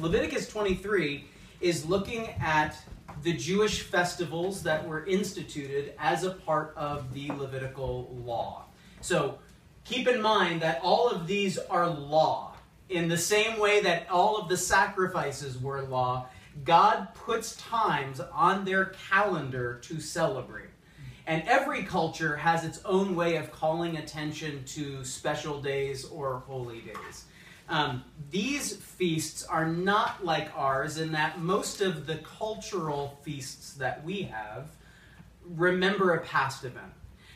Leviticus 23 is looking at the Jewish festivals that were instituted as a part of the Levitical law. So keep in mind that all of these are law. In the same way that all of the sacrifices were law, God puts times on their calendar to celebrate. And every culture has its own way of calling attention to special days or holy days. Um, these feasts are not like ours in that most of the cultural feasts that we have remember a past event.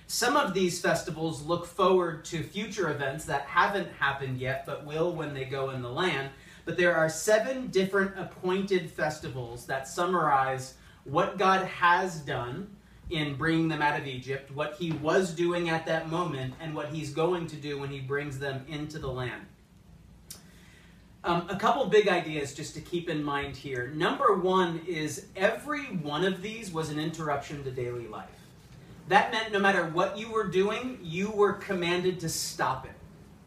Some of these festivals look forward to future events that haven't happened yet but will when they go in the land. But there are seven different appointed festivals that summarize what God has done in bringing them out of Egypt, what he was doing at that moment, and what he's going to do when he brings them into the land. Um, a couple big ideas just to keep in mind here. Number one is every one of these was an interruption to daily life. That meant no matter what you were doing, you were commanded to stop it,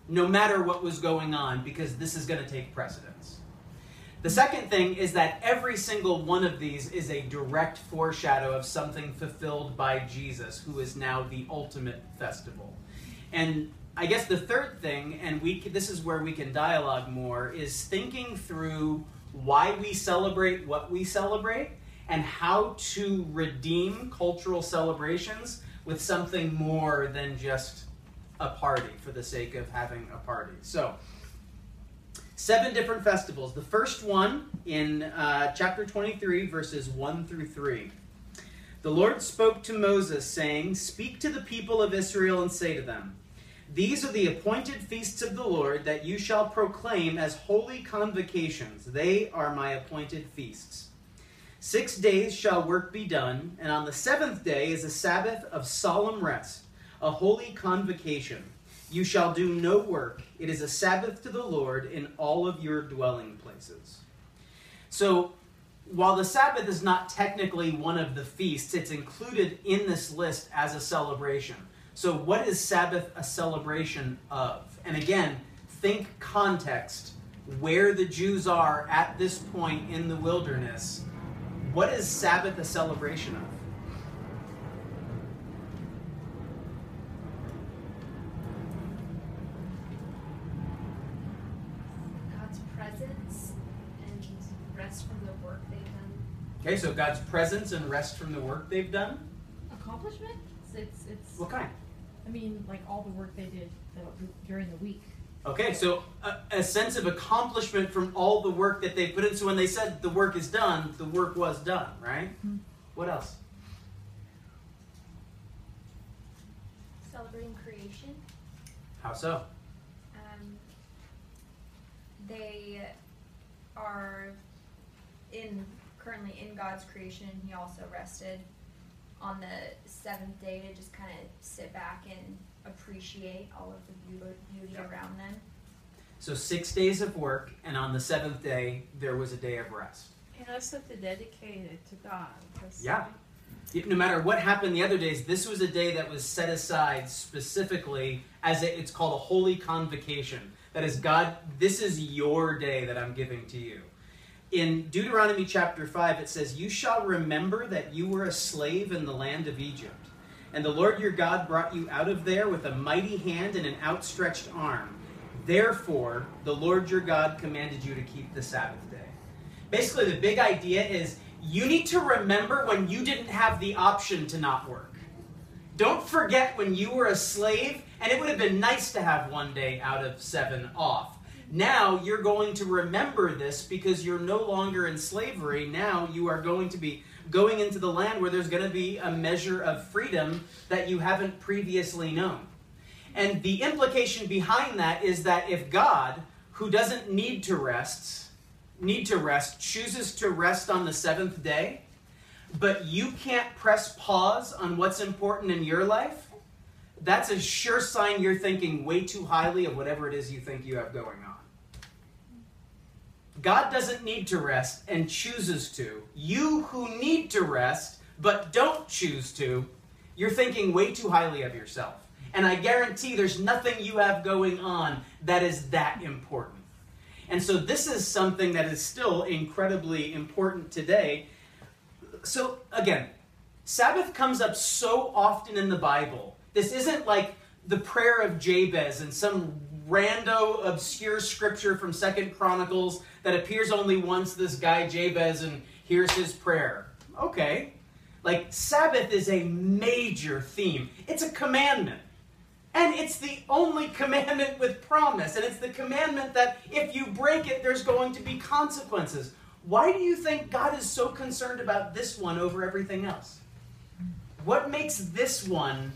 no matter what was going on, because this is going to take precedence. The second thing is that every single one of these is a direct foreshadow of something fulfilled by Jesus, who is now the ultimate festival. And I guess the third thing, and we this is where we can dialogue more, is thinking through why we celebrate what we celebrate and how to redeem cultural celebrations with something more than just a party for the sake of having a party. So, seven different festivals. The first one in uh, chapter 23, verses 1 through 3. The Lord spoke to Moses, saying, Speak to the people of Israel and say to them, these are the appointed feasts of the Lord that you shall proclaim as holy convocations. They are my appointed feasts. Six days shall work be done, and on the seventh day is a Sabbath of solemn rest, a holy convocation. You shall do no work. It is a Sabbath to the Lord in all of your dwelling places. So, while the Sabbath is not technically one of the feasts, it's included in this list as a celebration. So, what is Sabbath a celebration of? And again, think context where the Jews are at this point in the wilderness. What is Sabbath a celebration of? God's presence and rest from the work they've done. Okay, so God's presence and rest from the work they've done. Accomplishment? It's it's. What kind? I mean, like all the work they did during the week. Okay, so a, a, sense of accomplishment from all the work that they put in. So when they said the work is done, the work was done, right? Mm-hmm. What else? Celebrating creation. How so? Um, they are in currently in God's creation. He also rested on the seventh day to just kind of sit back and appreciate all of the beauty, around them. So six days of work, and on the seventh day there was a day of rest. And also to dedicate it to God. Yeah. No matter what happened the other days, this was a day that was set aside specifically as a, it's called a holy convocation. That is, God, this is your day that I'm giving to you in Deuteronomy chapter 5, it says, You shall remember that you were a slave in the land of Egypt. And the Lord your God brought you out of there with a mighty hand and an outstretched arm. Therefore, the Lord your God commanded you to keep the Sabbath day. Basically, the big idea is you need to remember when you didn't have the option to not work. Don't forget when you were a slave, and it would have been nice to have one day out of seven off. Now you're going to remember this because you're no longer in slavery. Now you are going to be going into the land where there's going to be a measure of freedom that you haven't previously known. And the implication behind that is that if God, who doesn't need to rest, need to rest, chooses to rest on the seventh day, but you can't press pause on what's important in your life, that's a sure sign you're thinking way too highly of whatever it is you think you have going on. God doesn't need to rest and chooses to. You who need to rest but don't choose to, you're thinking way too highly of yourself. And I guarantee there's nothing you have going on that is that important. And so this is something that is still incredibly important today. So again, Sabbath comes up so often in the Bible. This isn't like the prayer of Jabez and some rando obscure scripture from Second Chronicles that appears only once this guy Jabez and here's his prayer. Okay. Like Sabbath is a major theme. It's a commandment. And it's the only commandment with promise. And it's the commandment that if you break it, there's going to be consequences. Why do you think God is so concerned about this one over everything else? What makes this one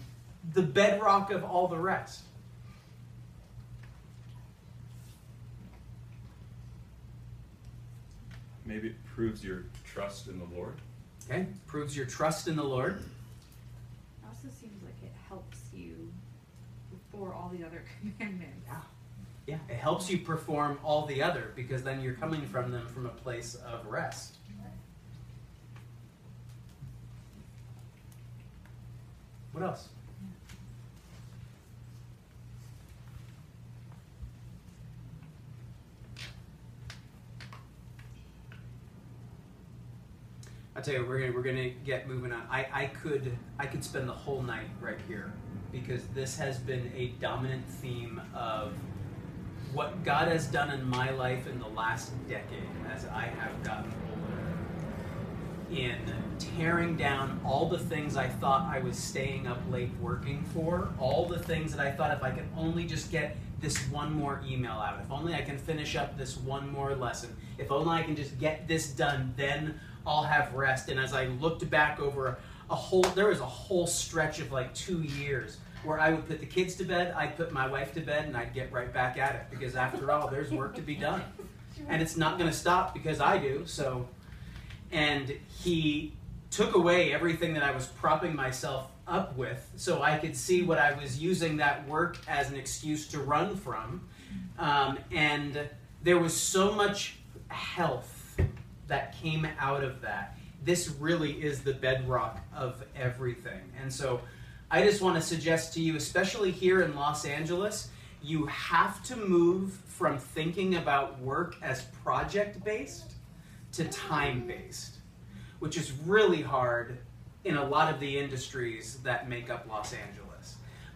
the bedrock of all the rest? Maybe it proves your trust in the Lord. Okay? Proves your trust in the Lord. It also seems like it helps you for all the other commandments. Yeah. Yeah. It helps you perform all the other because then you're coming from them from a place of rest. What else? I tell you, we're gonna we're gonna get moving on. I, I could I could spend the whole night right here because this has been a dominant theme of what God has done in my life in the last decade as I have gotten older in tearing down all the things I thought I was staying up late working for, all the things that I thought if I could only just get this one more email out, if only I can finish up this one more lesson, if only I can just get this done, then I'll have rest. And as I looked back over a whole, there was a whole stretch of like two years where I would put the kids to bed, I'd put my wife to bed, and I'd get right back at it because after all, there's work to be done. And it's not going to stop because I do. So, and he took away everything that I was propping myself up with so I could see what I was using that work as an excuse to run from. Um, and there was so much health that came out of that. This really is the bedrock of everything. And so I just want to suggest to you, especially here in Los Angeles, you have to move from thinking about work as project based to time based, which is really hard in a lot of the industries that make up Los Angeles.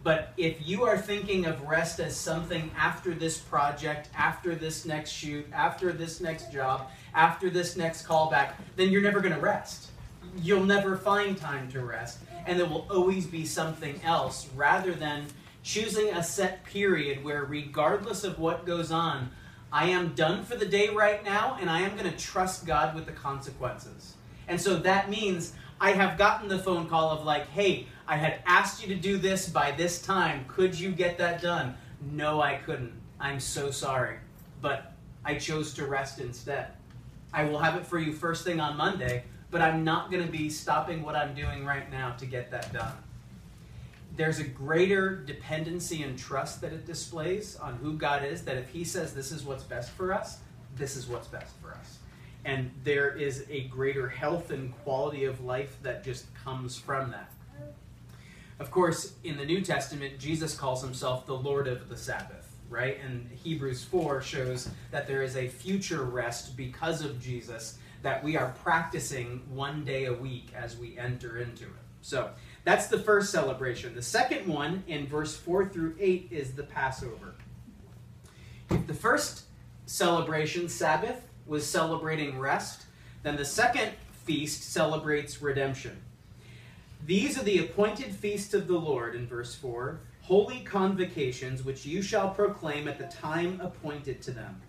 But if you are thinking of rest as something after this project, after this next shoot, after this next job, after this next callback, then you're never going to rest. You'll never find time to rest, and there will always be something else rather than choosing a set period where, regardless of what goes on, I am done for the day right now, and I am going to trust God with the consequences. And so that means I have gotten the phone call of, like, hey, I had asked you to do this by this time. Could you get that done? No, I couldn't. I'm so sorry. But I chose to rest instead. I will have it for you first thing on Monday, but I'm not going to be stopping what I'm doing right now to get that done. There's a greater dependency and trust that it displays on who God is, that if He says this is what's best for us, this is what's best for us. And there is a greater health and quality of life that just comes from that. Of course, in the New Testament, Jesus calls himself the Lord of the Sabbath, right? And Hebrews 4 shows that there is a future rest because of Jesus that we are practicing one day a week as we enter into it. So that's the first celebration. The second one, in verse 4 through 8, is the Passover. If the first celebration, Sabbath, was celebrating rest, then the second feast celebrates redemption. These are the appointed feasts of the Lord, in verse 4, holy convocations which you shall proclaim at the time appointed to them.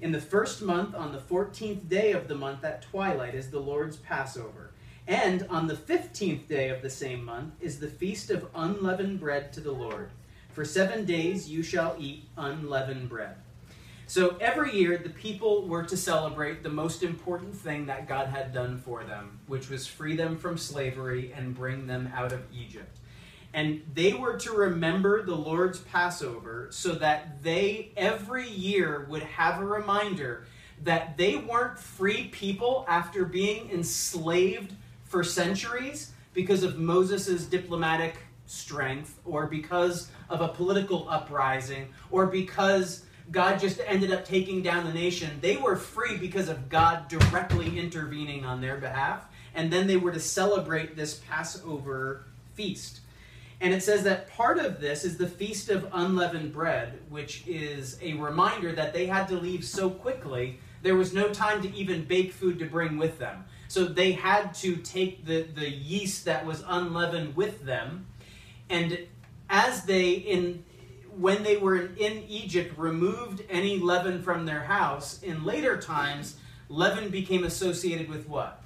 In the first month, on the fourteenth day of the month at twilight, is the Lord's Passover. And on the fifteenth day of the same month is the feast of unleavened bread to the Lord. For seven days you shall eat unleavened bread. So every year, the people were to celebrate the most important thing that God had done for them, which was free them from slavery and bring them out of Egypt. And they were to remember the Lord's Passover so that they every year would have a reminder that they weren't free people after being enslaved for centuries because of Moses' diplomatic strength or because of a political uprising or because God just ended up taking down the nation. They were free because of God directly intervening on their behalf. And then they were to celebrate this Passover feast. And it says that part of this is the Feast of Unleavened Bread, which is a reminder that they had to leave so quickly, there was no time to even bake food to bring with them. So they had to take the, the yeast that was unleavened with them. And as they, in when they were in Egypt, removed any leaven from their house, in later times, leaven became associated with what?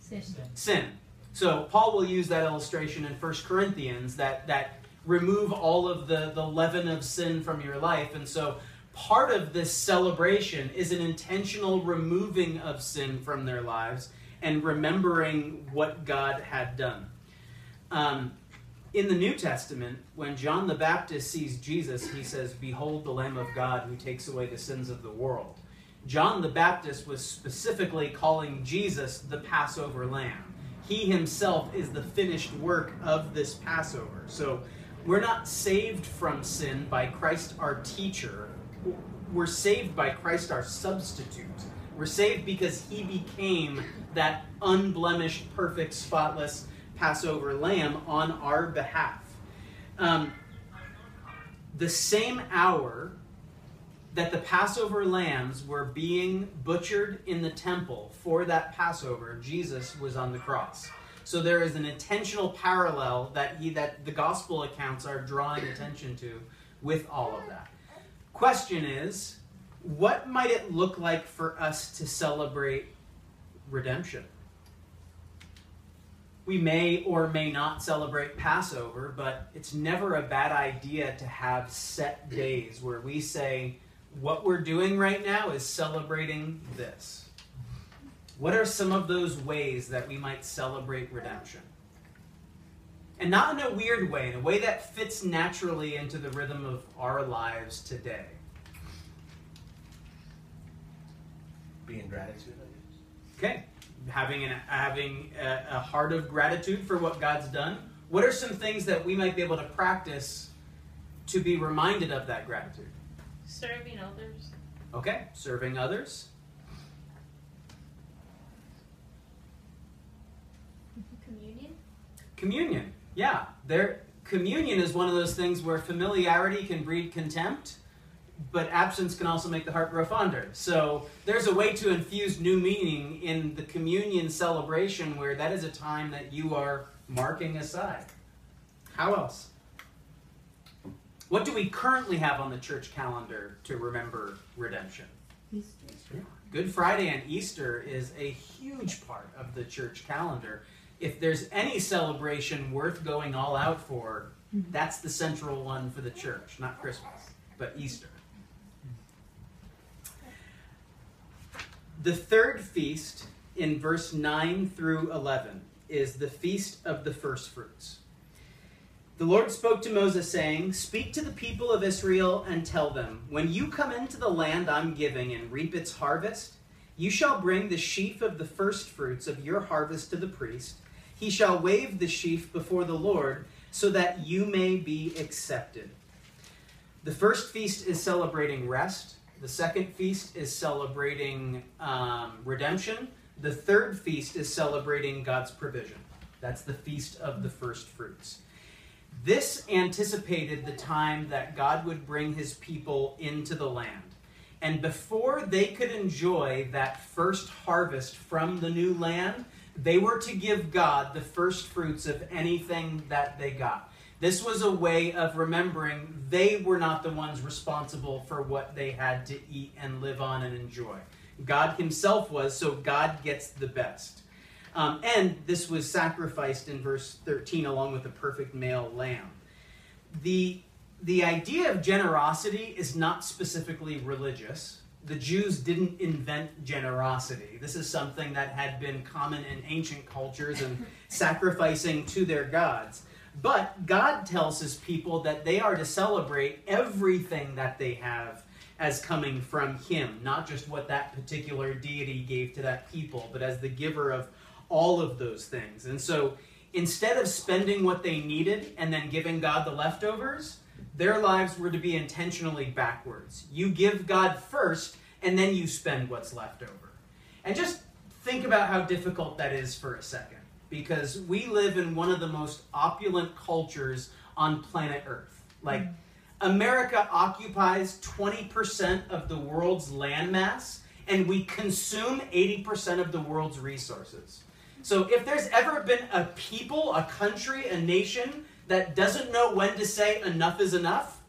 Sin. Sin. So Paul will use that illustration in 1 Corinthians that, that remove all of the, the leaven of sin from your life. And so part of this celebration is an intentional removing of sin from their lives and remembering what God had done. Um, in the New Testament, when John the Baptist sees Jesus, he says, Behold the Lamb of God who takes away the sins of the world. John the Baptist was specifically calling Jesus the Passover lamb. He himself is the finished work of this Passover. So we're not saved from sin by Christ our teacher. We're saved by Christ our substitute. We're saved because he became that unblemished, perfect, spotless Passover lamb on our behalf. Um, the same hour that the Passover lambs were being butchered in the temple for that Passover, Jesus was on the cross. So there is an intentional parallel that he that the gospel accounts are drawing attention to with all of that. Question is, what might it look like for us to celebrate redemption? We may or may not celebrate Passover, but it's never a bad idea to have set days where we say, what we're doing right now is celebrating this. What are some of those ways that we might celebrate redemption? And not in a weird way, in a way that fits naturally into the rhythm of our lives today. Being gratitude, I guess. Okay, having an, having a, a heart of gratitude for what God's done. What are some things that we might be able to practice to be reminded of that gratitude? Serving others. Okay, serving others. Communion. Communion. Yeah, there communion is one of those things where familiarity can breed contempt, but absence can also make the heart grow fonder. So there's a way to infuse new meaning in the communion celebration where that is a time that you are marking aside. How else? What do we currently have on the church calendar to remember redemption? Easter. Good Friday and Easter is a huge part of the church calendar. If there's any celebration worth going all out for, Mhm. that's the central one for the church, not Christmas, but Easter. The third feast in verse 9 through 11 is the feast of the firstfruits. The Lord spoke to Moses, saying, Speak to the people of Israel and tell them, When you come into the land I'm giving and reap its harvest, you shall bring the sheaf of the firstfruits of your harvest to the priest. He shall wave the sheaf before the Lord, so that you may be accepted. The first feast is celebrating rest. The second feast is celebrating um, redemption. The third feast is celebrating God's provision. That's the feast of the first fruits. This anticipated the time that God would bring his people into the land. And before they could enjoy that first harvest from the new land, they were to give God the first fruits of anything that they got. This was a way of remembering they were not the ones responsible for what they had to eat and live on and enjoy. God Himself was, so God gets the best. Um, and this was sacrificed in verse 13 along with a perfect male lamb. The, the idea of generosity is not specifically religious. The Jews didn't invent generosity. This is something that had been common in ancient cultures and sacrificing to their gods. But God tells his people that they are to celebrate everything that they have as coming from him, not just what that particular deity gave to that people, but as the giver of all of those things. And so instead of spending what they needed and then giving God the leftovers, their lives were to be intentionally backwards. You give God first, and then you spend what's left over. And just think about how difficult that is for a second, because we live in one of the most opulent cultures on planet Earth. Like, mm. America occupies 20% of the world's landmass, and we consume 80% of the world's resources. So, if there's ever been a people, a country, a nation that doesn't know when to say enough is enough,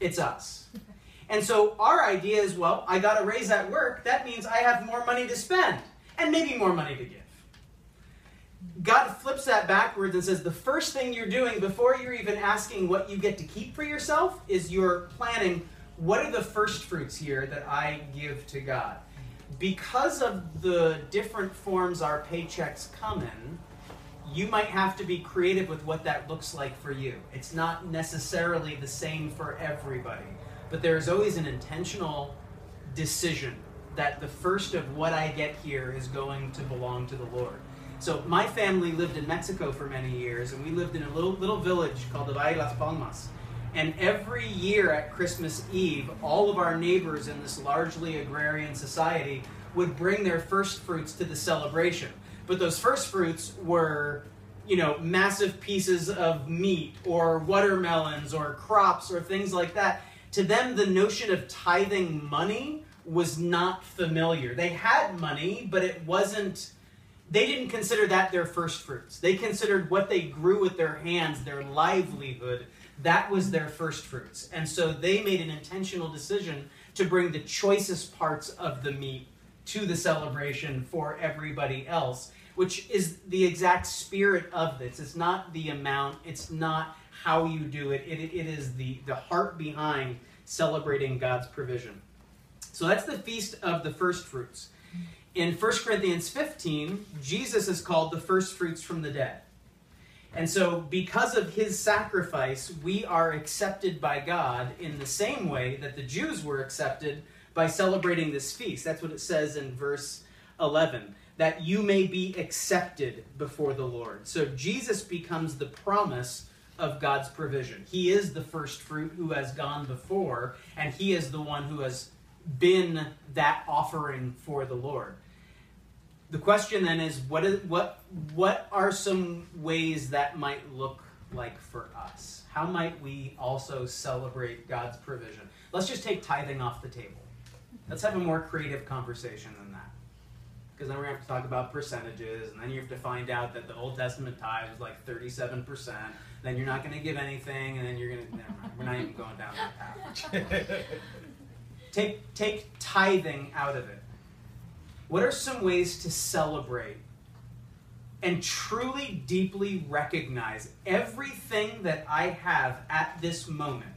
it's us. And so, our idea is well, I got a raise at work, that means I have more money to spend, and maybe more money to give. God flips that backwards and says the first thing you're doing before you're even asking what you get to keep for yourself is you're planning what are the first fruits here that I give to God. Because of the different forms our paychecks come in, you might have to be creative with what that looks like for you. It's not necessarily the same for everybody, but there's always an intentional decision that the first of what I get here is going to belong to the Lord. So my family lived in Mexico for many years, and we lived in a little little village called the Valle Las Palmas. And every year at Christmas Eve, all of our neighbors in this largely agrarian society would bring their first fruits to the celebration. But those first fruits were, you know, massive pieces of meat or watermelons or crops or things like that. To them, the notion of tithing money was not familiar. They had money, but it wasn't they didn't consider that their first fruits. They considered what they grew with their hands, their livelihood, that was their first fruits. And so they made an intentional decision to bring the choicest parts of the meat to the celebration for everybody else, which is the exact spirit of this. It's not the amount, it's not how you do it, it, it is the, the heart behind celebrating God's provision. So that's the feast of the first fruits. In 1 Corinthians 15, Jesus is called the first fruits from the dead. And so, because of his sacrifice, we are accepted by God in the same way that the Jews were accepted by celebrating this feast. That's what it says in verse 11 that you may be accepted before the Lord. So, Jesus becomes the promise of God's provision. He is the first fruit who has gone before, and he is the one who has been that offering for the Lord the question then is what is what what are some ways that might look like for us? How might we also celebrate god's provision? Let's just take tithing off the table. Let's have a more creative conversation than that. Because then we're to have to talk about percentages and then you have to find out that the old testament tithe was like 37% then you're not going to give anything and then you're going to never mind we're not even going down that path. Take take tithing out of it what are some ways to celebrate and truly, deeply recognize everything that I have at this moment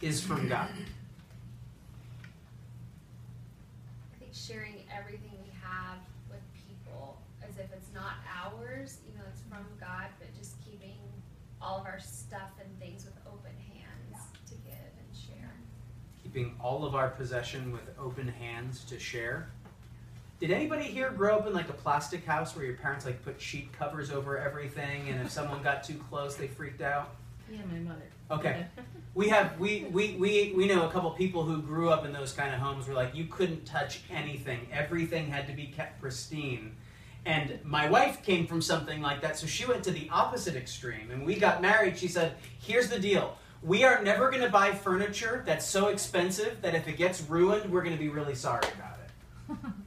is from God? I think sharing everything we have with people as if it's not ours, even though it's from God, but just keeping all of our stuff and things with open hands to give and share. Keeping all of our possession with open hands to share. Did anybody here grow up in like a plastic house where your parents like put sheet covers over everything and if someone got too close they freaked out? Yeah, my mother. Okay. We have we, we, we, we know a couple people who grew up in those kind of homes where like you couldn't touch anything. Everything had to be kept pristine. And my wife came from something like that, so she went to the opposite extreme. And we got married, she said, Here's the deal. We are never gonna buy furniture that's so expensive that if it gets ruined, we're gonna be really sorry about it.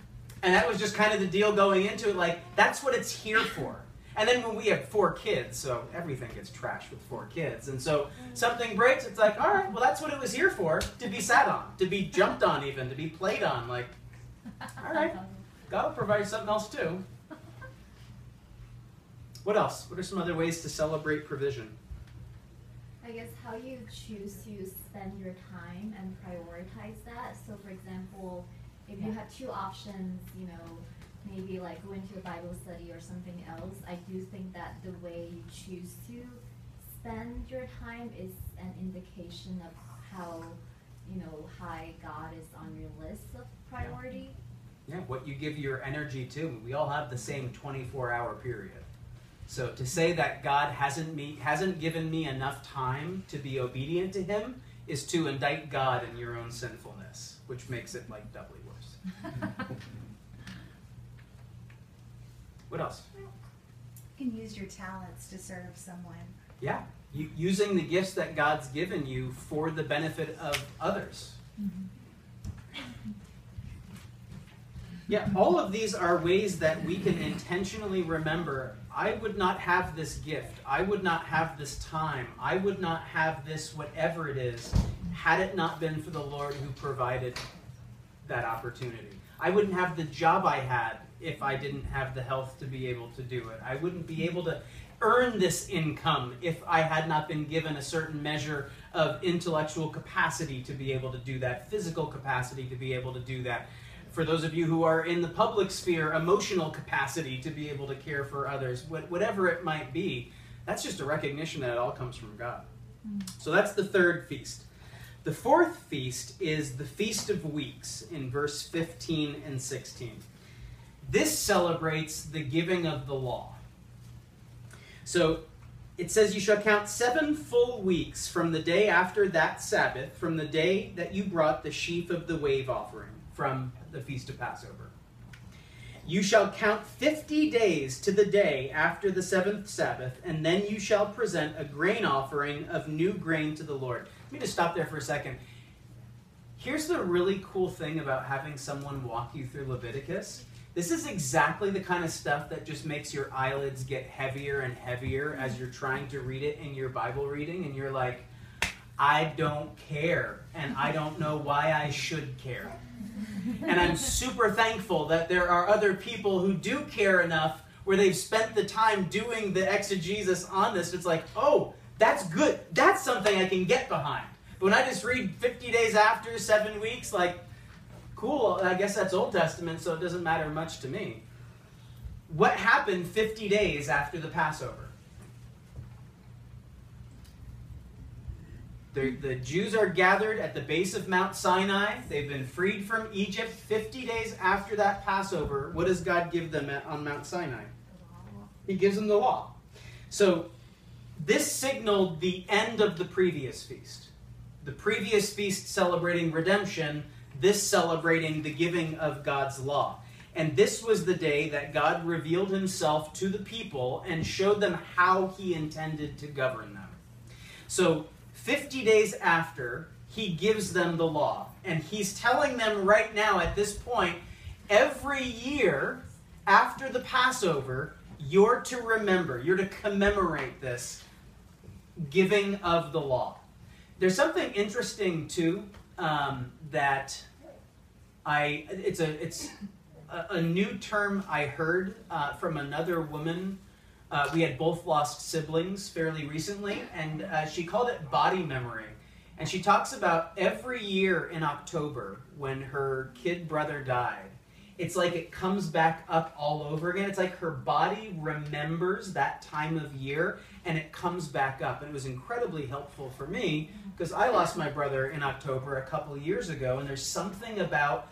And that was just kind of the deal going into it. Like, that's what it's here for. And then when we have four kids, so everything gets trashed with four kids. And so mm. something breaks, it's like, all right, well, that's what it was here for to be sat on, to be jumped on, even, to be played on. Like, all right, God will provide something else too. What else? What are some other ways to celebrate provision? I guess how you choose to spend your time and prioritize that. So, for example, if you have two options, you know, maybe like going to a Bible study or something else, I do think that the way you choose to spend your time is an indication of how, you know, high God is on your list of priority. Yeah, what you give your energy to. We all have the same 24 hour period. So to say that God hasn't me hasn't given me enough time to be obedient to Him is to indict God in your own sinfulness, which makes it like doubly worse. what else? You can use your talents to serve someone. Yeah, you, using the gifts that God's given you for the benefit of others. Mm-hmm. Yeah, all of these are ways that we can intentionally remember I would not have this gift. I would not have this time. I would not have this, whatever it is, had it not been for the Lord who provided that opportunity. I wouldn't have the job I had if I didn't have the health to be able to do it. I wouldn't be able to earn this income if I had not been given a certain measure of intellectual capacity to be able to do that, physical capacity to be able to do that for those of you who are in the public sphere, emotional capacity to be able to care for others, whatever it might be, that's just a recognition that it all comes from God. Mm. So that's the third feast. The fourth feast is the Feast of Weeks in verse 15 and 16. This celebrates the giving of the law. So it says, You shall count seven full weeks from the day after that Sabbath, from the day that you brought the sheaf of the wave offering from the feast of Passover. You shall count fifty days to the day after the seventh Sabbath, and then you shall present a grain offering of new grain to the Lord. Let me just stop there for a second. Here's the really cool thing about having someone walk you through Leviticus. This is exactly the kind of stuff that just makes your eyelids get heavier and heavier as you're trying to read it in your Bible reading, and you're like, I don't care, and I don't know why I should care. And I'm super thankful that there are other people who do care enough where they've spent the time doing the exegesis on this. It's like, oh, that's good. That's something I can get behind. But when I just read 50 days after, seven weeks, like, cool, I guess that's Old Testament, so it doesn't matter much to me. What happened 50 days after the Passover? The, the Jews are gathered at the base of Mount Sinai. They've been freed from Egypt 50 days after that Passover. What does God give them at, on Mount Sinai? He gives them the law. So this signaled the end of the previous feast. The previous feast celebrating redemption, this celebrating the giving of God's law. And this was the day that God revealed himself to the people and showed them how he intended to govern them. So 50 days after, he gives them the law. And he's telling them right now at this point every year after the Passover, you're to remember, you're to commemorate this giving of the law. There's something interesting too um, that I it's a it's a, a new term I heard uh, from another woman uh, we had both lost siblings fairly recently, and uh, she called it body memory. And she talks about every year in October when her kid brother died, it's like it comes back up all over again. It's like her body remembers that time of year and it comes back up. And it was incredibly helpful for me mm-hmm. because I lost my brother in October a couple years ago, and there's something about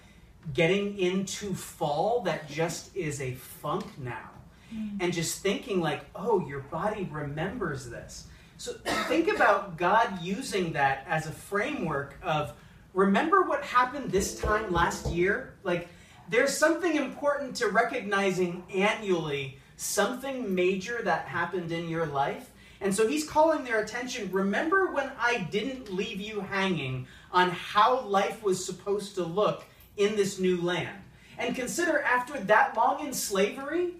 getting into fall that just is a funk now mm. and just thinking like, oh, your body remembers this. So think about God using that as a framework of remember what happened this time last year? Like there's something important to recognizing annually something major that happened in your life. And so he's calling their attention. Remember when I didn't leave you hanging on how life was supposed to look in this new land? And consider after that long in slavery,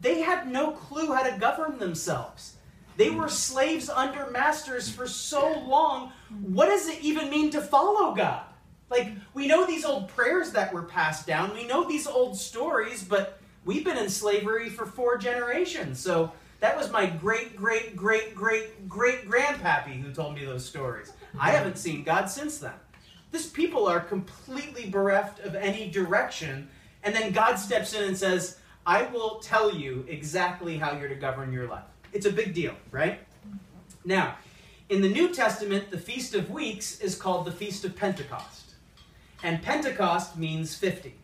they had no clue how to govern themselves. They were slaves under masters for so long. What does it even mean to follow God? Like, we know these old prayers that were passed down, we know these old stories, but we've been in slavery for four generations. So that was my great, great, great, great, great grandpappy who told me those stories. I haven't seen God since then. This people are completely bereft of any direction, and then God steps in and says, I will tell you exactly how you're to govern your life. It's a big deal, right? Now, in the New Testament, the Feast of Weeks is called the Feast of Pentecost. And Pentecost means 50.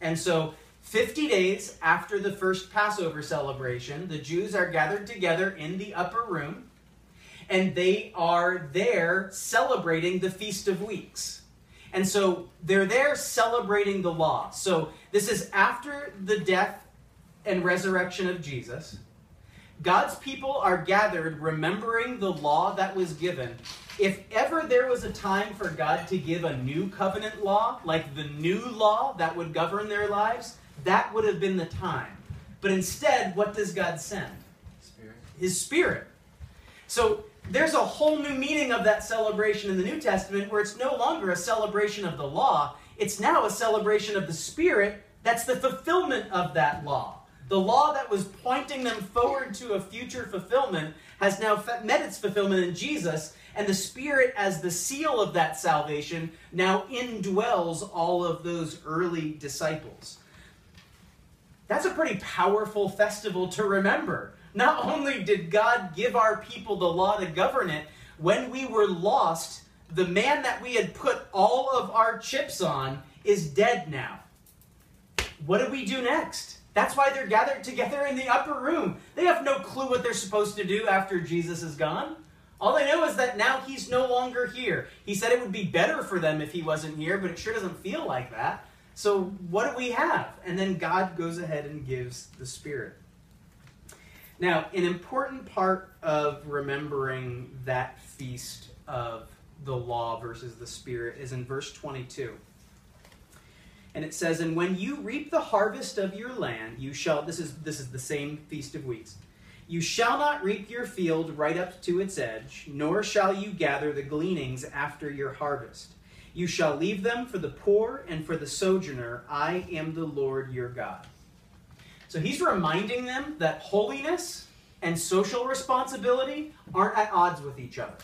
And so 50 days after the first Passover celebration, the Jews are gathered together in the upper room and they are there celebrating the Feast of Weeks. And so they're there celebrating the law. So this is after the death and resurrection of Jesus. God's people are gathered remembering the law that was given. If ever there was a time for God to give a new covenant law, like the new law that would govern their lives, that would have been the time. But instead, what does God send? Spirit. His Spirit. So there's a whole new meaning of that celebration in the New Testament where it's no longer a celebration of the law, it's now a celebration of the Spirit that's the fulfillment of that law. The law that was pointing them forward to a future fulfillment has now met its fulfillment in Jesus, and the Spirit, as the seal of that salvation, now indwells all of those early disciples. That's a pretty powerful festival to remember. Not only did God give our people the law to govern it, when we were lost, the man that we had put all of our chips on is dead now. What do we do next? That's why they're gathered together in the upper room. They have no clue what they're supposed to do after Jesus is gone. All they know is that now he's no longer here. He said it would be better for them if he wasn't here, but it sure doesn't feel like that. So, what do we have? And then God goes ahead and gives the Spirit. Now, an important part of remembering that feast of the law versus the Spirit is in verse 22. And it says, And when you reap the harvest of your land, you shall, this is, this is the same Feast of Weeks, you shall not reap your field right up to its edge, nor shall you gather the gleanings after your harvest. You shall leave them for the poor and for the sojourner. I am the Lord your God. So he's reminding them that holiness and social responsibility aren't at odds with each other.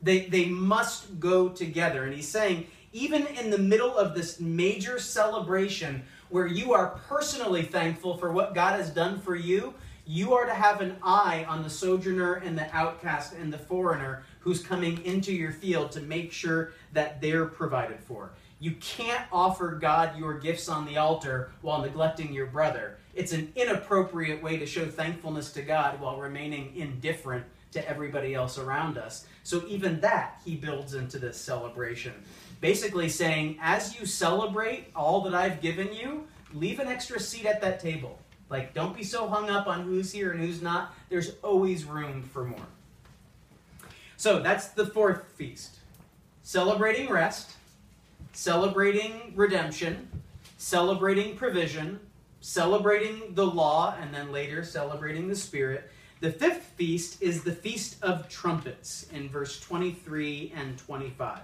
They, they must go together. And he's saying, even in the middle of this major celebration where you are personally thankful for what God has done for you, you are to have an eye on the sojourner and the outcast and the foreigner who's coming into your field to make sure that they're provided for. You can't offer God your gifts on the altar while neglecting your brother. It's an inappropriate way to show thankfulness to God while remaining indifferent to everybody else around us. So, even that he builds into this celebration. Basically, saying, as you celebrate all that I've given you, leave an extra seat at that table. Like, don't be so hung up on who's here and who's not. There's always room for more. So, that's the fourth feast celebrating rest celebrating redemption, celebrating provision, celebrating the law, and then later celebrating the Spirit. The fifth feast is the Feast of Trumpets in verse 23 and 25.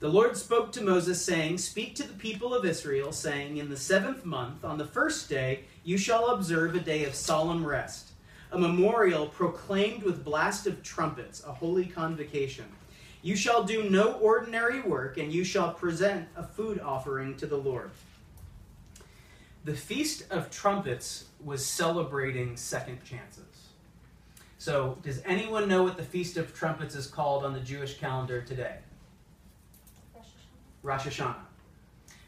The Lord spoke to Moses, saying, Speak to the people of Israel, saying, In the seventh month, on the first day, you shall observe a day of solemn rest, a memorial proclaimed with blast of trumpets, a holy convocation. You shall do no ordinary work, and you shall present a food offering to the Lord. The Feast of Trumpets was celebrating second chances. So, does anyone know what the Feast of Trumpets is called on the Jewish calendar today? Rosh Hashanah.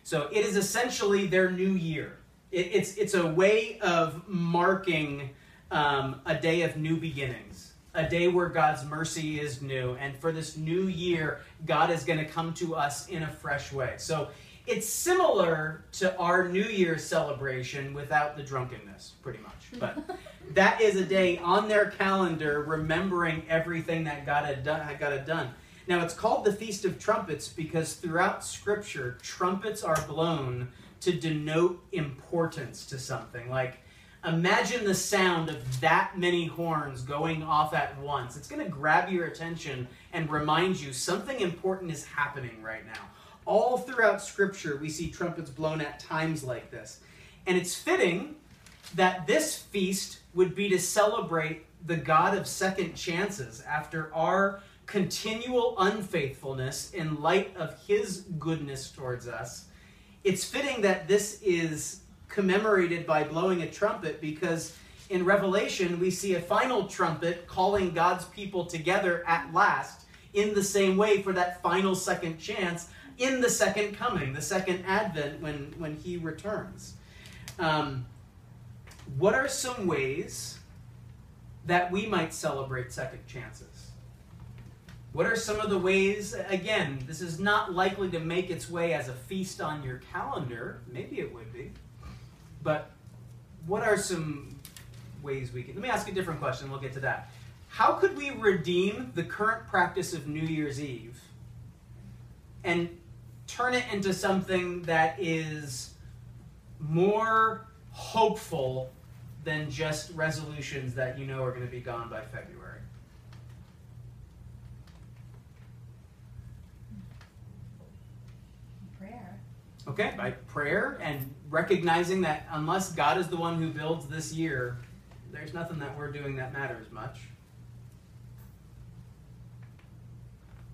So, it is essentially their new year. It, it's, it's a way of marking um, a day of new beginnings a day where God's mercy is new. And for this new year, God is going to come to us in a fresh way. So it's similar to our New Year's celebration without the drunkenness, pretty much. But that is a day on their calendar remembering everything that God had done. Had God had done. Now it's called the Feast of Trumpets because throughout Scripture, trumpets are blown to denote importance to something. Like Imagine the sound of that many horns going off at once. It's going to grab your attention and remind you something important is happening right now. All throughout Scripture, we see trumpets blown at times like this. And it's fitting that this feast would be to celebrate the God of second chances after our continual unfaithfulness in light of his goodness towards us. It's fitting that this is commemorated by blowing a trumpet because in Revelation we see a final trumpet calling God's people together at last in the same way for that final second chance, in the second coming, the second advent when, when he returns. Um, what are some ways that we might celebrate second chances? What are some of the ways, again, this is not likely to make its way as a feast on your calendar. Maybe it would be. But what are some ways we can. Let me ask a different question, we'll get to that. How could we redeem the current practice of New Year's Eve and turn it into something that is more hopeful than just resolutions that you know are going to be gone by February? Prayer. Okay, by prayer and recognizing that unless God is the one who builds this year, there's nothing that we're doing that matters much.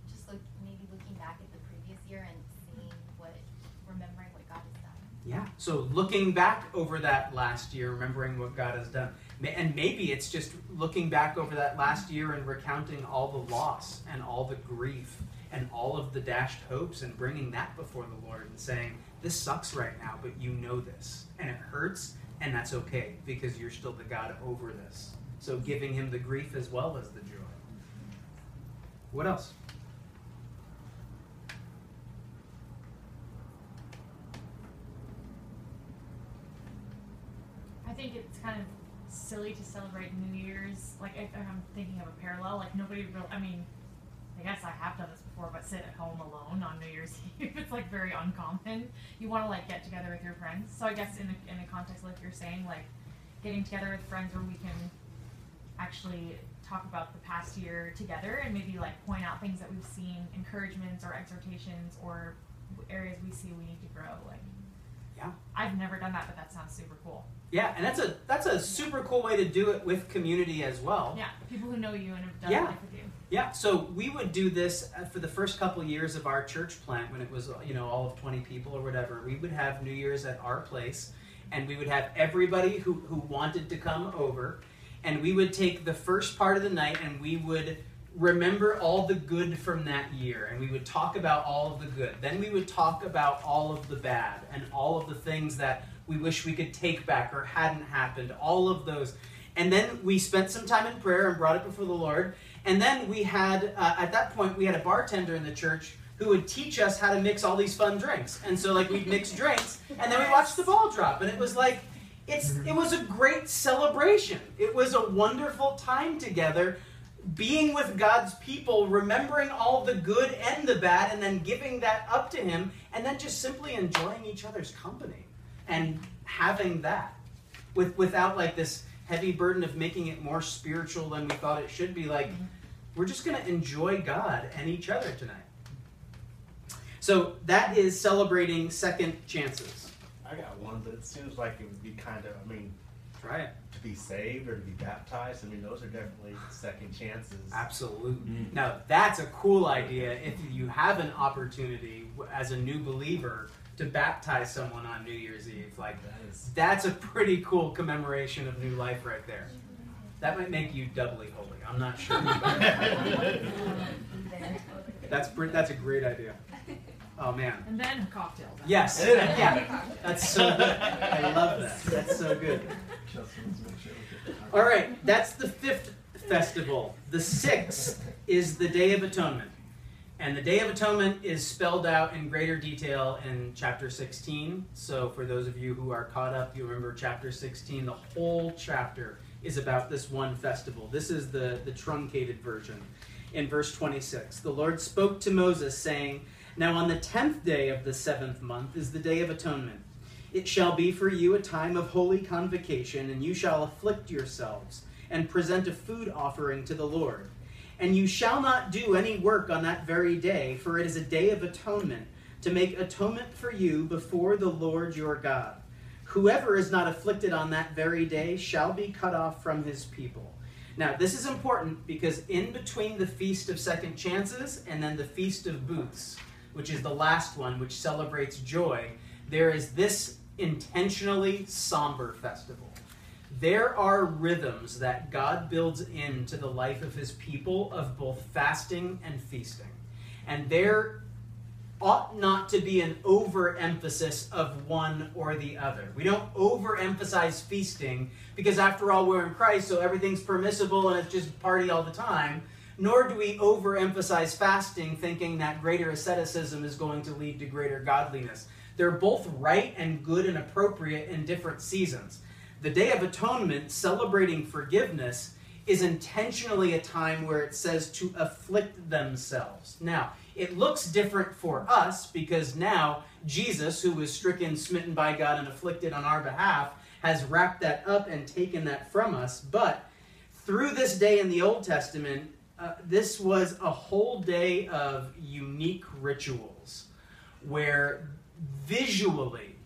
Just look, maybe looking back at the previous year and seeing what, remembering what God has done. Yeah. So looking back over that last year, remembering what God has done. And maybe it's just looking back over that last year and recounting all the loss and all the grief and all of the dashed hopes and bringing that before the Lord and saying, This sucks right now, but you know this. And it hurts, and that's okay because you're still the God over this. So giving Him the grief as well as the joy. What else? I think it's kind of silly to celebrate New Year's. Like, if I'm thinking of a parallel, like nobody really, I mean, I guess I have done this before, but sit at home alone on New Year's Eve. It's like very uncommon. You want to like get together with your friends. So I guess in a, in a context like you're saying, like getting together with friends where we can actually talk about the past year together and maybe like point out things that we've seen, encouragements or exhortations or areas we see we need to grow. Like, Yeah. I've never done that, but that sounds super cool. Yeah, and that's a that's a super cool way to do it with community as well. Yeah, people who know you and have done Yeah. life with you. Yeah, so we would do this uh, for the first couple years of our church plant when it was, you know, all of 20 people or whatever. We would have New Year's at our place, and we would have everybody who, who wanted to come over, and we would take the first part of the night and we would remember all the good from that year, and we would talk about all of the good. Then we would talk about all of the bad and all of the things that we wish we could take back or hadn't happened, all of those. And then we spent some time in prayer and brought it before the Lord. And then we had, uh, at that point, we had a bartender in the church who would teach us how to mix all these fun drinks. And so, like, we'd mix drinks, and then we watched the ball drop. And it was like, it's, it was a great celebration. It was a wonderful time together, being with God's people, remembering all the good and the bad, and then giving that up to Him, and then just simply enjoying each other's company and having that with, without like this heavy burden of making it more spiritual than we thought it should be. Like, we're just going to enjoy God and each other tonight. So that is celebrating second chances. I got one, but it seems like it would be kind of, I mean, Try it. to be saved or to be baptized. I mean, those are definitely second chances. Absolutely. Mm. Now, that's a cool idea if you have an opportunity as a new believer to baptize someone on New Year's Eve. Like, That is, that's a pretty cool commemoration of new life right there. That might make you doubly holy. I'm not sure. that's, br- that's a great idea. Oh, man. And then cocktails. Yes. Yeah. That's so good. I love that. That's so good. All right. That's the fifth festival. The sixth is the Day of Atonement. And the Day of Atonement is spelled out in greater detail in chapter 16. So, for those of you who are caught up, you remember chapter 16. The whole chapter is about this one festival. This is the, the truncated version. In verse 26, the Lord spoke to Moses, saying, Now on the tenth day of the seventh month is the Day of Atonement. It shall be for you a time of holy convocation, and you shall afflict yourselves, and present a food offering to the Lord. And you shall not do any work on that very day, for it is a day of atonement, to make atonement for you before the Lord your God. Whoever is not afflicted on that very day shall be cut off from his people. Now, this is important because in between the Feast of Second Chances and then the Feast of Booths, which is the last one, which celebrates joy, there is this intentionally somber festival. There are rhythms that God builds into the life of his people of both fasting and feasting. And there ought not to be an overemphasis of one or the other. We don't overemphasize feasting because, after all, we're in Christ, so everything's permissible and it's just party all the time. Nor do we overemphasize fasting, thinking that greater asceticism is going to lead to greater godliness. They're both right and good and appropriate in different seasons. The Day of Atonement, celebrating forgiveness, is intentionally a time where it says to afflict themselves. Now, it looks different for us because now Jesus, who was stricken, smitten by God, and afflicted on our behalf, has wrapped that up and taken that from us. But through this day in the Old Testament, uh, this was a whole day of unique rituals where visually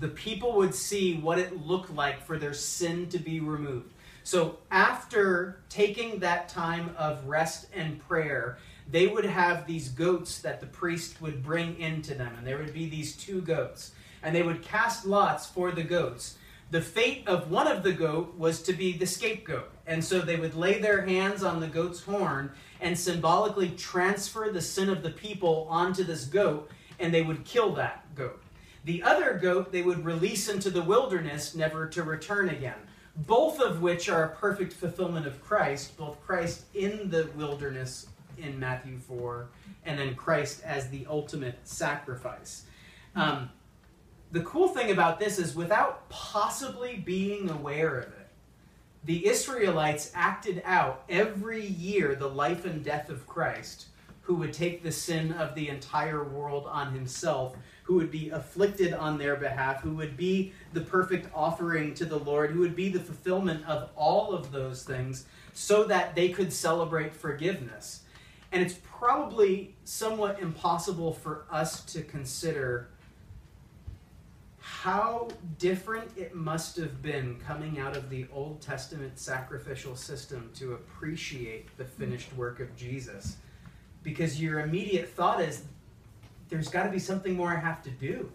the people would see what it looked like for their sin to be removed. So, after taking that time of rest and prayer, they would have these goats that the priest would bring into them, and there would be these two goats, and they would cast lots for the goats. The fate of one of the goat was to be the scapegoat, and so they would lay their hands on the goat's horn and symbolically transfer the sin of the people onto this goat, and they would kill that goat. The other goat they would release into the wilderness, never to return again both of which are a perfect fulfillment of Christ, both Christ in the wilderness in Matthew 4, and then Christ as the ultimate sacrifice. Um, the cool thing about this is, without possibly being aware of it, the Israelites acted out every year the life and death of Christ, who would take the sin of the entire world on himself who would be afflicted on their behalf, who would be the perfect offering to the Lord, who would be the fulfillment of all of those things, so that they could celebrate forgiveness. And it's probably somewhat impossible for us to consider how different it must have been coming out of the Old Testament sacrificial system to appreciate the finished work of Jesus. Because your immediate thought is, there's got to be something more I have to do.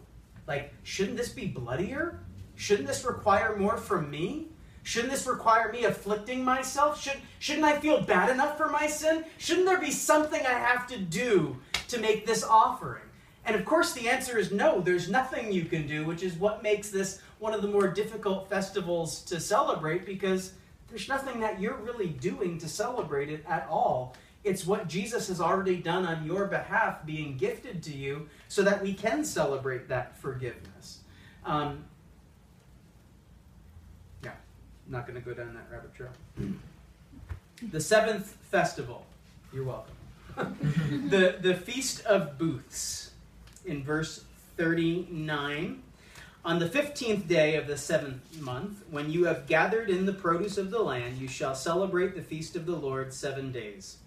Like, shouldn't this be bloodier? Shouldn't this require more from me? Shouldn't this require me afflicting myself? Should, shouldn't I feel bad enough for my sin? Shouldn't there be something I have to do to make this offering? And of course, the answer is no, there's nothing you can do, which is what makes this one of the more difficult festivals to celebrate because there's nothing that you're really doing to celebrate it at all. It's what Jesus has already done on your behalf being gifted to you so that we can celebrate that forgiveness. Um, Not going to go down that rabbit trail. The seventh festival, you're welcome. the, the Feast of Booths in verse 39. On the fifteenth day of the seventh month, when you have gathered in the produce of the land, you shall celebrate the feast of the Lord seven days.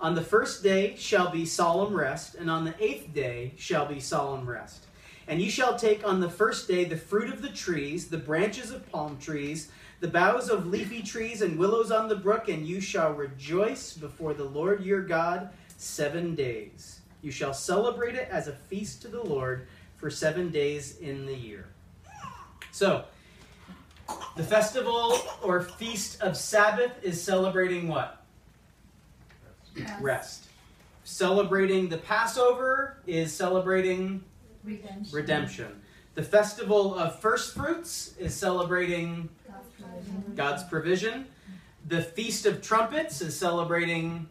On the first day shall be solemn rest, and on the eighth day shall be solemn rest. And you shall take on the first day the fruit of the trees, the branches of palm trees, the boughs of leafy trees, and willows on the brook, and you shall rejoice before the Lord your God seven days. You shall celebrate it as a feast to the Lord for seven days in the year. So, the festival or feast of Sabbath is celebrating what? rest. Celebrating the Passover is celebrating Redemption. redemption. The festival of first fruits is celebrating God's provision. The Feast of Trumpets is celebrating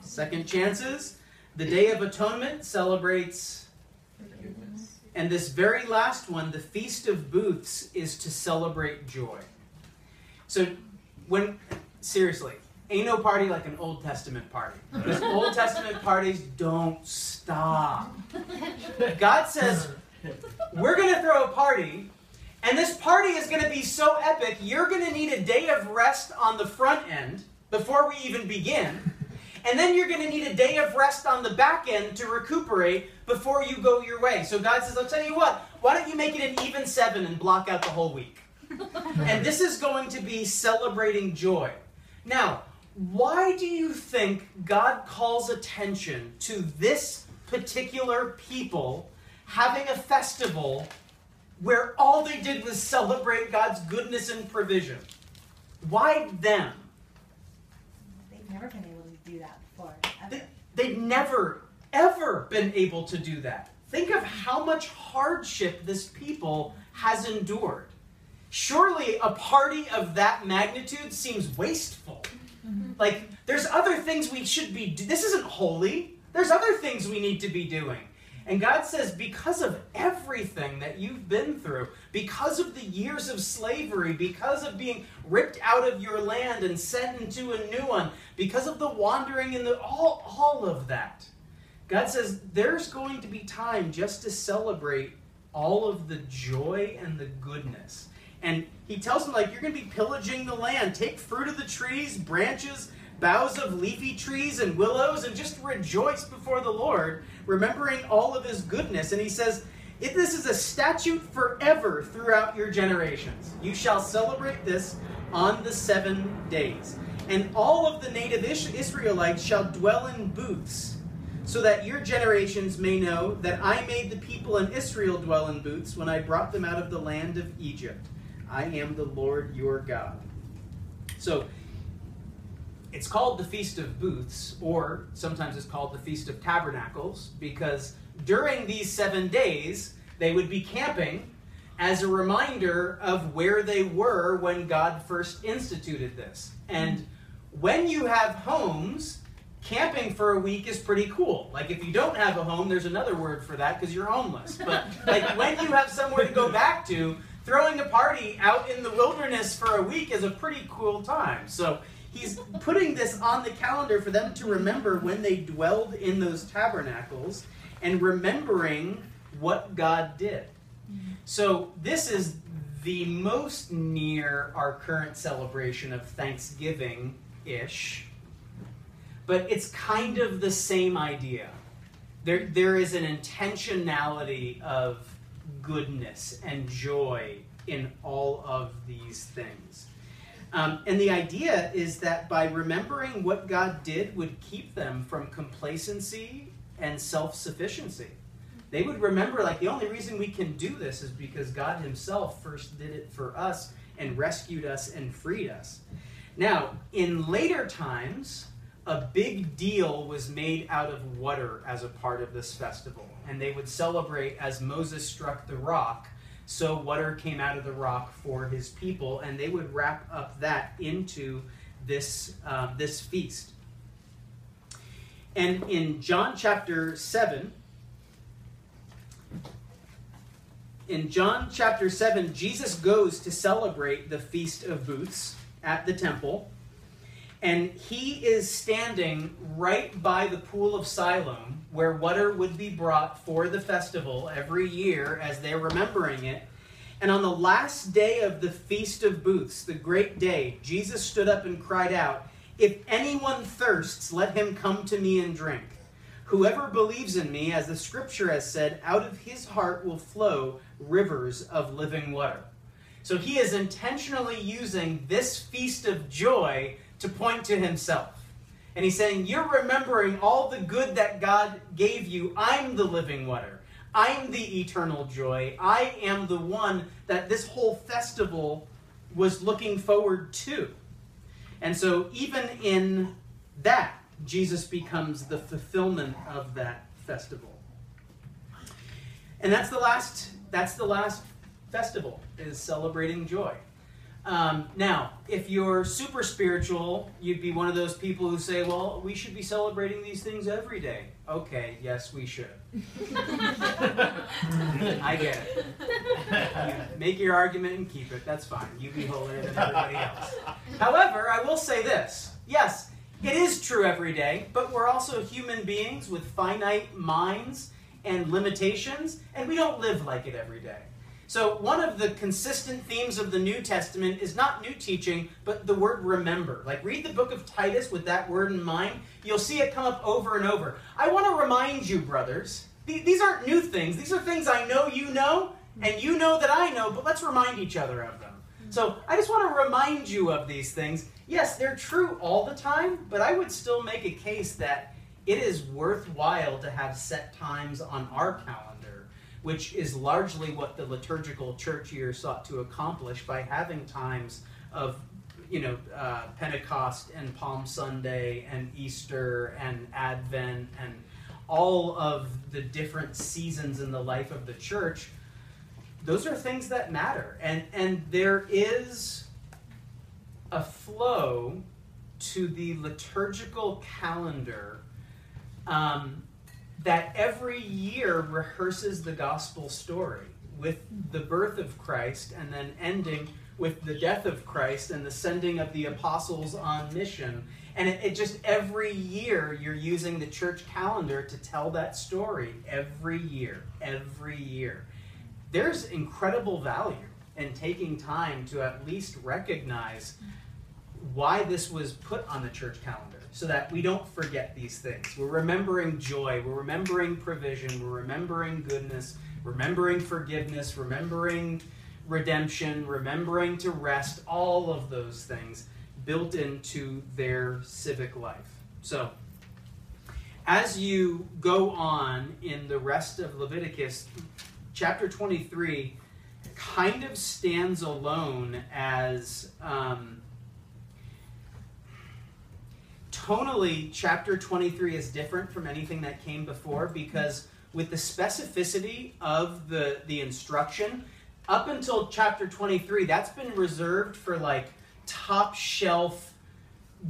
second chances. The Day of Atonement celebrates, and this very last one, the Feast of Booths, is to celebrate joy. So, when, seriously, ain't no party like an Old Testament party. Because Old Testament parties don't stop. God says, we're going to throw a party, and this party is going to be so epic, you're going to need a day of rest on the front end before we even begin. And then you're going to need a day of rest on the back end to recuperate before you go your way. So God says, I'll tell you what, why don't you make it an even seven and block out the whole week? and this is going to be celebrating joy. Now, why do you think God calls attention to this particular people having a festival where all they did was celebrate God's goodness and provision? Why them? They've never been able to do that before. They, ever. they'd never ever been able to do that. Think of how much hardship this people has endured. Surely a party of that magnitude seems wasteful. Mm-hmm. Like, there's other things we should be do- This isn't holy. There's other things we need to be doing. And God says, because of everything that you've been through, because of the years of slavery, because of being ripped out of your land and sent into a new one, because of the wandering and the all, all of that, God says there's going to be time just to celebrate all of the joy and the goodness. And he tells them, like, you're going to be pillaging the land. Take fruit of the trees, branches, boughs of leafy trees, and willows, and just rejoice before the Lord, remembering all of his goodness. And he says, if this is a statute forever throughout your generations. You shall celebrate this on the seven days. And all of the native Israelites shall dwell in booths so that your generations may know that I made the people in Israel dwell in booths when I brought them out of the land of Egypt. I am the Lord your God. So, it's called the Feast of Booths, or sometimes it's called the Feast of Tabernacles, because during these seven days, they would be camping as a reminder of where they were when God first instituted this. And when you have homes, camping for a week is pretty cool. Like if you don't have a home, there's another word for that because you're homeless. But like when you have somewhere to go back to, throwing a party out in the wilderness for a week is a pretty cool time. So he's putting this on the calendar for them to remember when they dwelled in those tabernacles and remembering what God did. So this is the most near our current celebration of Thanksgiving ish but it's kind of the same idea. There, there is an intentionality of goodness and joy in all of these things. Um, and the idea is that by remembering what God did would keep them from complacency and self sufficiency. They would remember, like, the only reason we can do this is because God Himself first did it for us and rescued us and freed us. Now, in later times, a big deal was made out of water as a part of this festival. And they would celebrate as Moses struck the rock, so water came out of the rock for his people, and they would wrap up that into this, uh, this feast. And in John chapter 7, in John chapter 7, Jesus goes to celebrate the Feast of Booths at the temple. And he is standing right by the pool of Siloam, where water would be brought for the festival every year as they're remembering it. And on the last day of the Feast of Booths, the great day, Jesus stood up and cried out, If anyone thirsts, let him come to me and drink. Whoever believes in me, as the scripture has said, out of his heart will flow rivers of living water. So he is intentionally using this feast of joy to point to himself. And he's saying, You're remembering all the good that God gave you. I'm the living water. I'm the eternal joy. I am the one that this whole festival was looking forward to. And so, even in that, Jesus becomes the fulfillment of that festival. And that's the last that's the last festival is celebrating joy. Um, now, if you're super spiritual, you'd be one of those people who say, well, we should be celebrating these things every day. Okay, yes, we should. I get it. You make your argument and keep it. That's fine. You be holier than everybody else. However, I will say this. Yes, it is true every day, but we're also human beings with finite minds and limitations, and we don't live like it every day. So, one of the consistent themes of the New Testament is not new teaching, but the word remember. Like, read the book of Titus with that word in mind. You'll see it come up over and over. I want to remind you, brothers, these aren't new things. These are things I know you know, and you know that I know, but let's remind each other of them. So, I just want to remind you of these things. Yes, they're true all the time, but I would still make a case that it is worthwhile to have set times on our calendar which is largely what the liturgical church year sought to accomplish by having times of you know uh, Pentecost and Palm Sunday and Easter and Advent and all of the different seasons in the life of the church, those are things that matter. And, and there is a flow to the liturgical calendar um, that every year rehearses the gospel story with the birth of Christ and then ending with the death of Christ and the sending of the apostles on mission. And it, it, just every year you're using the church calendar to tell that story every year, every year. There's incredible value in taking time to at least recognize why this was put on the church calendar so that we don't forget these things. We're remembering joy, we're remembering provision, we're remembering goodness, remembering forgiveness, remembering redemption, remembering to rest, all of those things built into their civic life. So, as you go on in the rest of Leviticus, chapter 23 kind of stands alone as. Um, tonally, chapter 23 is different from anything that came before because, with the specificity of the, the instruction, up until chapter 23, that's been reserved for like top shelf,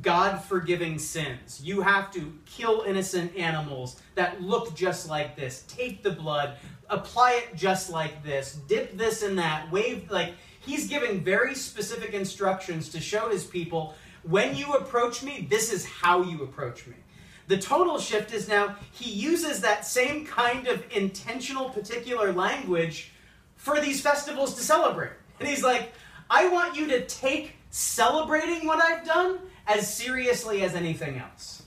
God forgiving sins. You have to kill innocent animals that look just like this, take the blood, apply it just like this, dip this in that, wave like. He's giving very specific instructions to show his people when you approach me, this is how you approach me. The total shift is now he uses that same kind of intentional, particular language for these festivals to celebrate. And he's like, I want you to take celebrating what I've done as seriously as anything else.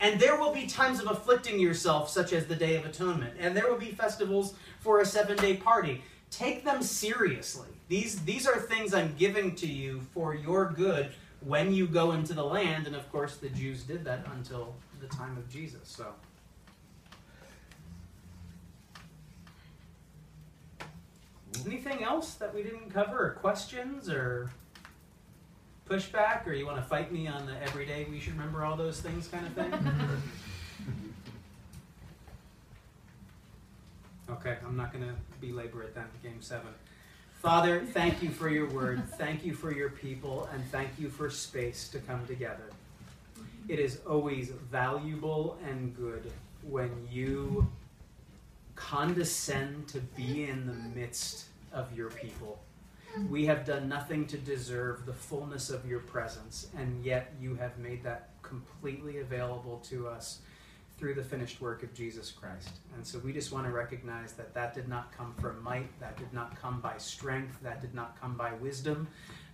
And there will be times of afflicting yourself, such as the Day of Atonement. And there will be festivals for a seven day party. Take them seriously. These, these are things I'm giving to you for your good when you go into the land. And of course, the Jews did that until the time of Jesus. So. Anything else that we didn't cover, or questions, or pushback, or you want to fight me on the everyday we should remember all those things kind of thing? okay, I'm not going to belabor it then. Game seven. Father, thank you for your word. Thank you for your people, and thank you for space to come together. It is always valuable and good when you condescend to be in the midst of your people. We have done nothing to deserve the fullness of your presence, and yet you have made that completely available to us through the finished work of Jesus Christ. And so we just want to recognize that that did not come from might, that did not come by strength, that did not come by wisdom.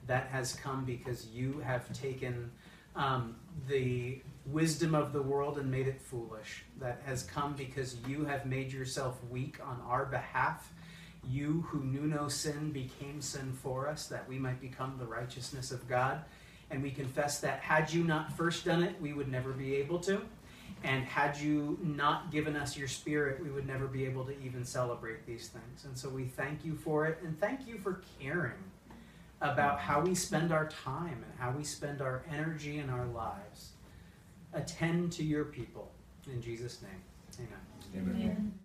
That has come because you have taken um, the wisdom of the world and made it foolish. That has come because you have made yourself weak on our behalf. You who knew no sin became sin for us, that we might become the righteousness of God. And we confess that had you not first done it, we would never be able to. And had you not given us your spirit, we would never be able to even celebrate these things. And so we thank you for it, and thank you for caring about how we spend our time and how we spend our energy and our lives. Attend to your people. In Jesus' name, amen. Amen. Amen.